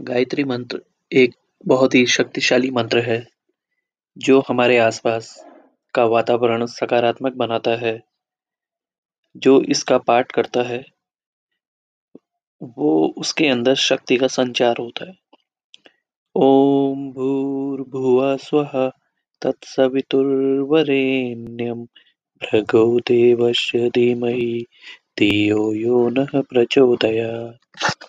गायत्री मंत्र एक बहुत ही शक्तिशाली मंत्र है, जो हमारे आसपास का वातावरण सकारात्मक बनाता है। जो इसका पाठ करता है, वो उसके अंदर शक्ति का संचार होता है। ओम भूर्भुवः स्व तत्सवितुर्वरेण्यम भृगो देवस्य धीमहि, धियो यो नः प्रचोदयात्।